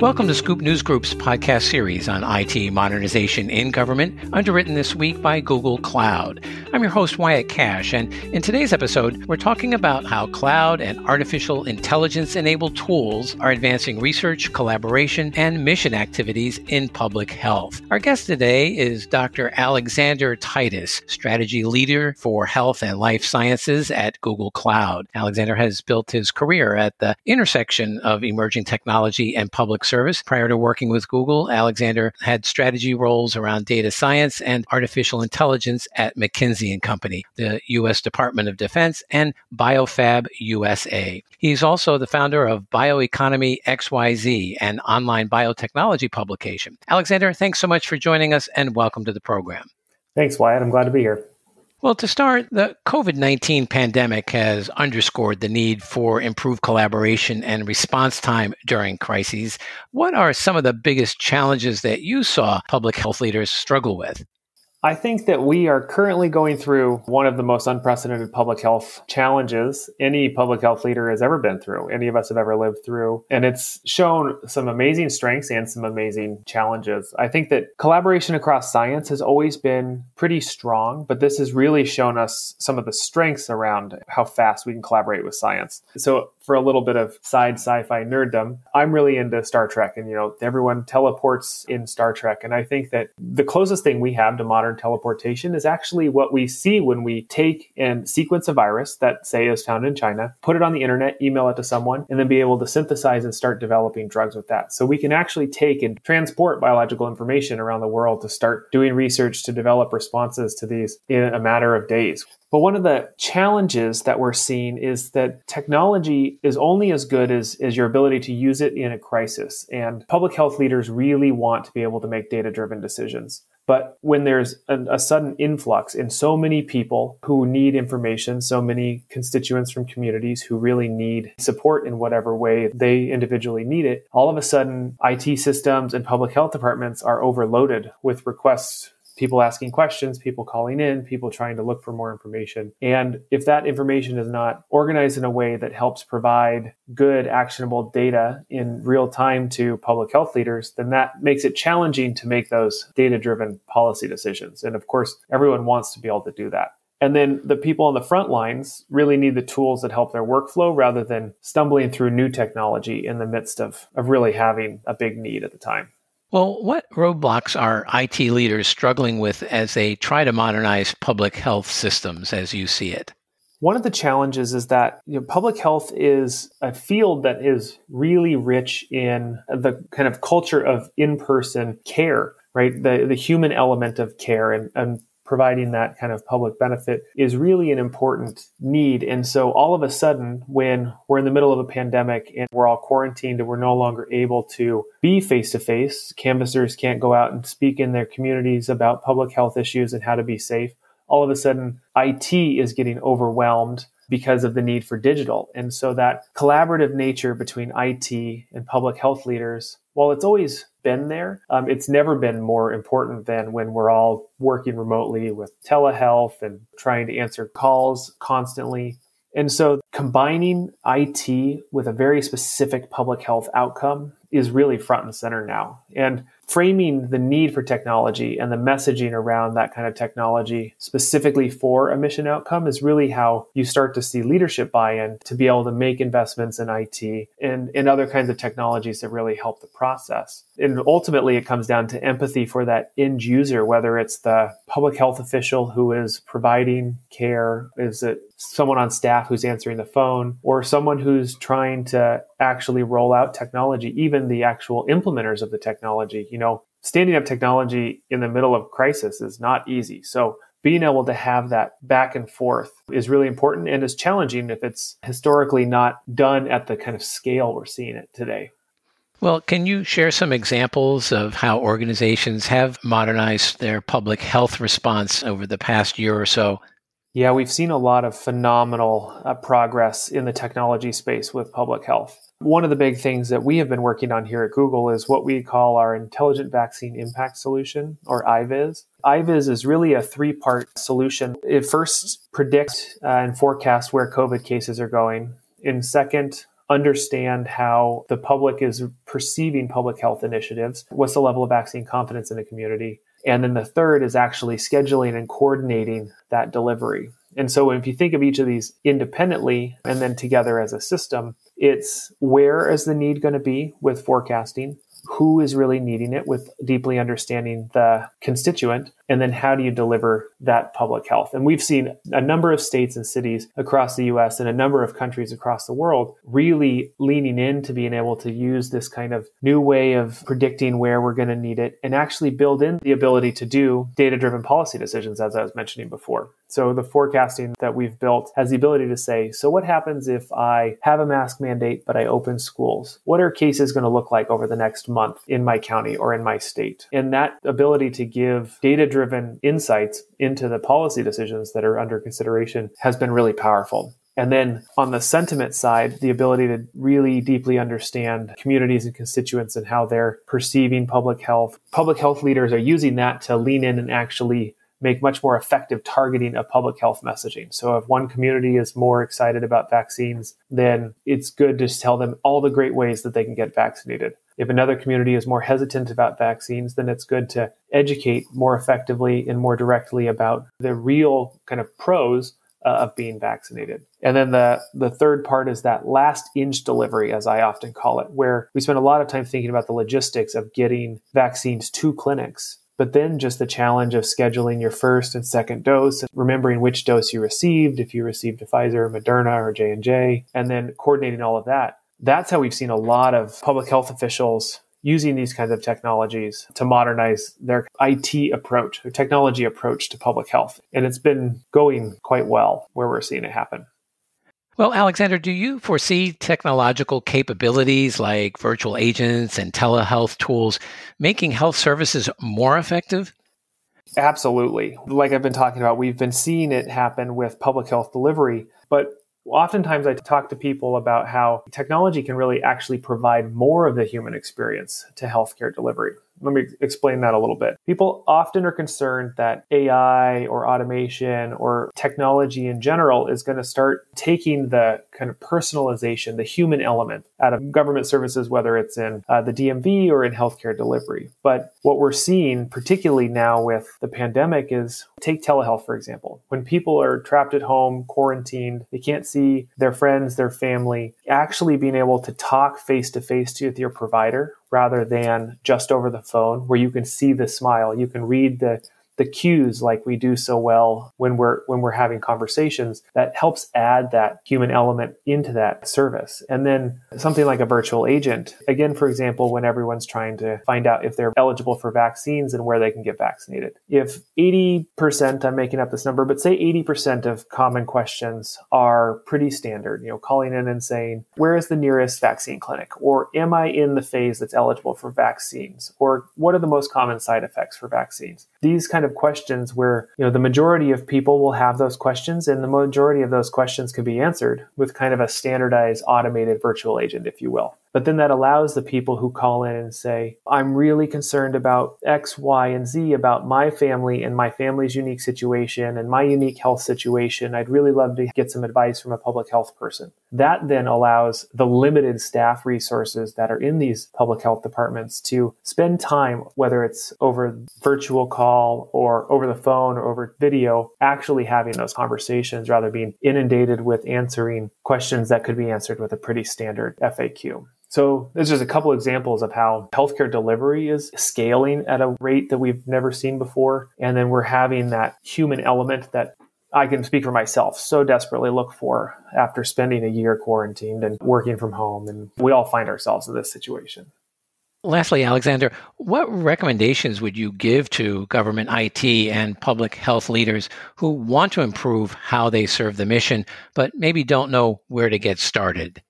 Welcome to Scoop News Group's podcast series on IT modernization in government, underwritten this week by Google Cloud. I'm your host, Wyatt Kash, and in today's episode, we're talking about how cloud and artificial intelligence enabled tools are advancing research, collaboration, and mission activities in public health. Our guest today is Dr. Alexander Titus, strategy leader for health and life sciences at Google Cloud. Alexander has built his career at the intersection of emerging technology and public service. Prior to working with Google, Alexander had strategy roles around data science and artificial intelligence at McKinsey and Company, the U.S. Department of Defense, and BioFab USA. He's also the founder of Bioeconomy XYZ, an online biotechnology publication. Alexander, thanks so much for joining us and welcome to the program. Thanks, Wyatt. I'm glad to be here. Well, to start, the COVID 19 pandemic has underscored the need for improved collaboration and response time during crises. What are some of the biggest challenges that you saw public health leaders struggle with? I think that we are currently going through one of the most unprecedented public health challenges any public health leader has ever been through, any of us have ever lived through. And it's shown some amazing strengths and some amazing challenges. I think that collaboration across science has always been pretty strong, but this has really shown us some of the strengths around how fast we can collaborate with science. So, for a little bit of side sci-fi nerddom, I'm really into Star Trek and you know, everyone teleports in Star Trek and I think that the closest thing we have to modern teleportation is actually what we see when we take and sequence a virus that, say, is found in China, put it on the internet, email it to someone, and then be able to synthesize and start developing drugs with that. So we can actually take and transport biological information around the world to start doing research to develop responses to these in a matter of days. But one of the challenges that we're seeing is that technology is only as good as, as your ability to use it in a crisis. And public health leaders really want to be able to make data driven decisions. But when there's a, a, sudden influx in so many people who need information, so many constituents from communities who really need support in whatever way they individually need it, all of a sudden IT systems and public health departments are overloaded with requests people asking questions, people calling in, people trying to look for more information. And if that information is not organized in a way that helps provide good, actionable data in real time to public health leaders, then that makes it challenging to make those data driven policy decisions. And of course, everyone wants to be able to do that. And then the people on the front lines really need the tools that help their workflow rather than stumbling through new technology in the midst of, of really having a big need at the time. Well, what roadblocks are IT leaders struggling with as they try to modernize public health systems as you see it? One of the challenges is that you know, public health is a field that is really rich in the kind of culture of in person care, right? The, the human element of care and, and providing that kind of public benefit is really an important need. And so all of a sudden, when we're in the middle of a pandemic and we're all quarantined and we're no longer able to be face to face, canvassers can't go out and speak in their communities about public health issues and how to be safe. All of a sudden, IT is getting overwhelmed because of the need for digital. And so that collaborative nature between IT and public health leaders, while it's always been there. Um, it's never been more important than when we're all working remotely with telehealth and trying to answer calls constantly. And so combining IT with a very specific public health outcome is really front and center now. And framing the need for technology and the messaging around that kind of technology specifically for a mission outcome is really how you start to see leadership buy-in to be able to make investments in IT and, and other kinds of technologies that really help the process. And ultimately it comes down to empathy for that end user, whether it's the public health official who is providing care, is it someone on staff who's answering the phone, or someone who's trying to actually roll out technology, even the actual implementers of the technology you know, standing up technology in the middle of crisis is not easy. So being able to have that back and forth is really important and is challenging if it's historically not done at the kind of scale we're seeing it today. Well, can you share some examples of how organizations have modernized their public health response over the past year or so? Yeah, we've seen a lot of phenomenal uh, progress in the technology space with public health. One of the big things that we have been working on here at Google is what we call our Intelligent Vaccine Impact Solution, or IVIS. IVIS is really a three part solution. It first predicts uh, and forecasts where COVID cases are going. In second, understand how the public is perceiving public health initiatives. What's the level of vaccine confidence in the community? And then the third is actually scheduling and coordinating that delivery. And so if you think of each of these independently and then together as a system, it's where is the need going to be with forecasting? Who is really needing it with deeply understanding the constituent? And then how do you deliver that public health? And we've seen a number of states and cities across the US and a number of countries across the world really leaning into being able to use this kind of new way of predicting where we're going to need it and actually build in the ability to do data driven policy decisions, as I was mentioning before. So the forecasting that we've built has the ability to say, so what happens if I have a mask mandate, but I open schools? What are cases going to look like over the next month in my county or in my state? And that ability to give data driven insights into the policy decisions that are under consideration has been really powerful. And then on the sentiment side, the ability to really deeply understand communities and constituents and how they're perceiving public health. Public health leaders are using that to lean in and actually make much more effective targeting of public health messaging. So if one community is more excited about vaccines, then it's good to tell them all the great ways that they can get vaccinated. If another community is more hesitant about vaccines, then it's good to educate more effectively and more directly about the real kind of pros uh, of being vaccinated. And then the the third part is that last inch delivery, as I often call it, where we spend a lot of time thinking about the logistics of getting vaccines to clinics. But then just the challenge of scheduling your first and second dose, and remembering which dose you received, if you received a Pfizer, Moderna, or J and J, and then coordinating all of that that's how we've seen a lot of public health officials using these kinds of technologies to modernize their IT approach, their technology approach to public health. And it's been going quite well where we're seeing it happen. Well, Alexander, do you foresee technological capabilities like virtual agents and telehealth tools making health services more effective? Absolutely. Like I've been talking about, we've been seeing it happen with public health delivery, but Oftentimes, I talk to people about how technology can really actually provide more of the human experience to healthcare delivery. Let me explain that a little bit. People often are concerned that AI or automation or technology in general is going to start taking the kind of personalization, the human element out of government services, whether it's in uh, the DMV or in healthcare delivery. But what we're seeing, particularly now with the pandemic, is take telehealth, for example. When people are trapped at home, quarantined, they can't see their friends, their family, actually being able to talk face to face with your provider rather than just over the phone where you can see the smile you can read the the cues like we do so well when we're when we're having conversations that helps add that human element into that service. And then something like a virtual agent again for example when everyone's trying to find out if they're eligible for vaccines and where they can get vaccinated. If 80% i'm making up this number but say 80% of common questions are pretty standard you know calling in and saying where is the nearest vaccine clinic? Or am i in the phase that's eligible for vaccines? Or what are the most common side effects for vaccines? These kind of questions where you know the majority of people will have those questions and the majority of those questions can be answered with kind of a standardized automated virtual agent if you will but then that allows the people who call in and say, I'm really concerned about X, Y, and Z about my family and my family's unique situation and my unique health situation. I'd really love to get some advice from a public health person. That then allows the limited staff resources that are in these public health departments to spend time, whether it's over virtual call or over the phone or over video, actually having those conversations rather being inundated with answering questions that could be answered with a pretty standard FAQ. So there's just a couple examples of how healthcare delivery is scaling at a rate that we've never seen before. And then we're having that human element that I can speak for myself so desperately look for after spending a year quarantined and working from home. And we all find ourselves in this situation. Lastly, Alexander, what recommendations would you give to government IT and public health leaders who want to improve how they serve the mission, but maybe don't know where to get started?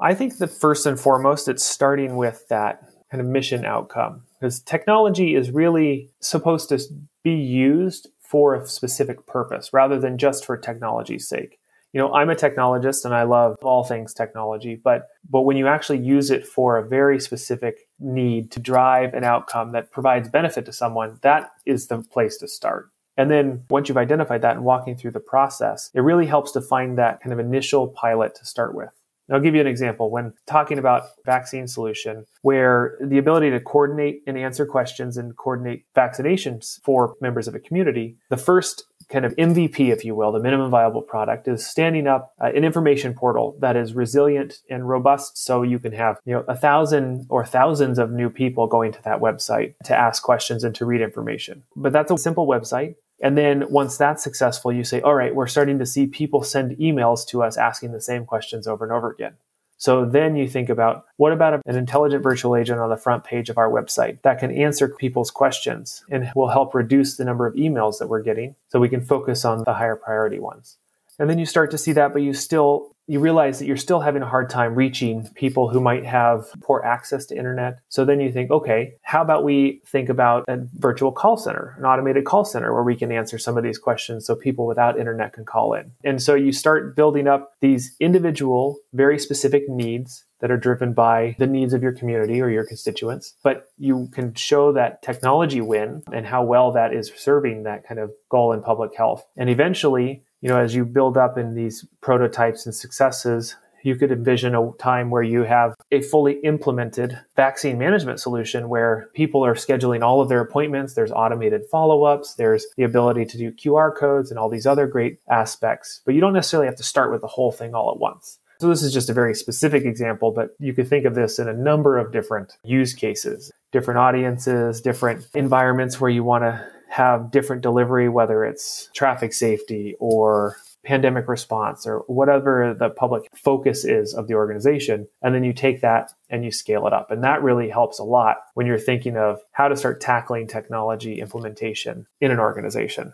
I think that first and foremost, it's starting with that kind of mission outcome because technology is really supposed to be used for a specific purpose rather than just for technology's sake. You know, I'm a technologist and I love all things technology, but but when you actually use it for a very specific need to drive an outcome that provides benefit to someone, that is the place to start. And then once you've identified that and walking through the process, it really helps to find that kind of initial pilot to start with And I'll give you an example when talking about vaccine solution, where the ability to coordinate and answer questions and coordinate vaccinations for members of a community, the first kind of MVP, if you will, the minimum viable product is standing up uh, an information portal that is resilient and robust. So you can have, you know, a thousand or thousands of new people going to that website to ask questions and to read information. But that's a simple website. And then once that's successful, you say, all right, we're starting to see people send emails to us asking the same questions over and over again. So then you think about what about an intelligent virtual agent on the front page of our website that can answer people's questions and will help reduce the number of emails that we're getting so we can focus on the higher priority ones. And then you start to see that, but you still you realize that you're still having a hard time reaching people who might have poor access to internet. So then you think, okay, how about we think about a virtual call center, an automated call center where we can answer some of these questions so people without internet can call in. And so you start building up these individual, very specific needs that are driven by the needs of your community or your constituents. But you can show that technology win and how well that is serving that kind of goal in public health. And eventually, you know, as you build up in these prototypes and successes, you could envision a time where you have a fully implemented vaccine management solution where people are scheduling all of their appointments. There's automated follow ups. There's the ability to do QR codes and all these other great aspects. But you don't necessarily have to start with the whole thing all at once. So this is just a very specific example, but you could think of this in a number of different use cases, different audiences, different environments where you want to have different delivery, whether it's traffic safety or pandemic response or whatever the public focus is of the organization. And then you take that and you scale it up. And that really helps a lot when you're thinking of how to start tackling technology implementation in an organization.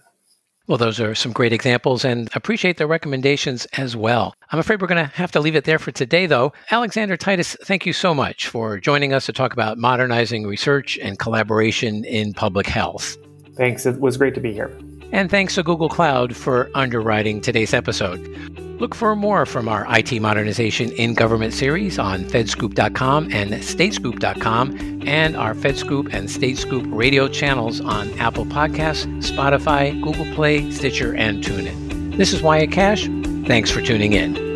Well, those are some great examples and appreciate the recommendations as well. I'm afraid we're going to have to leave it there for today, though. Alexander Titus, thank you so much for joining us to talk about modernizing research and collaboration in public health. Thanks. It was great to be here. And thanks to Google Cloud for underwriting today's episode. Look for more from our IT Modernization in Government series on fedscoop.com and statescoop.com and our FedScoop and StateScoop radio channels on Apple Podcasts, Spotify, Google Play, Stitcher, and TuneIn. This is Wyatt Kash. Thanks for tuning in.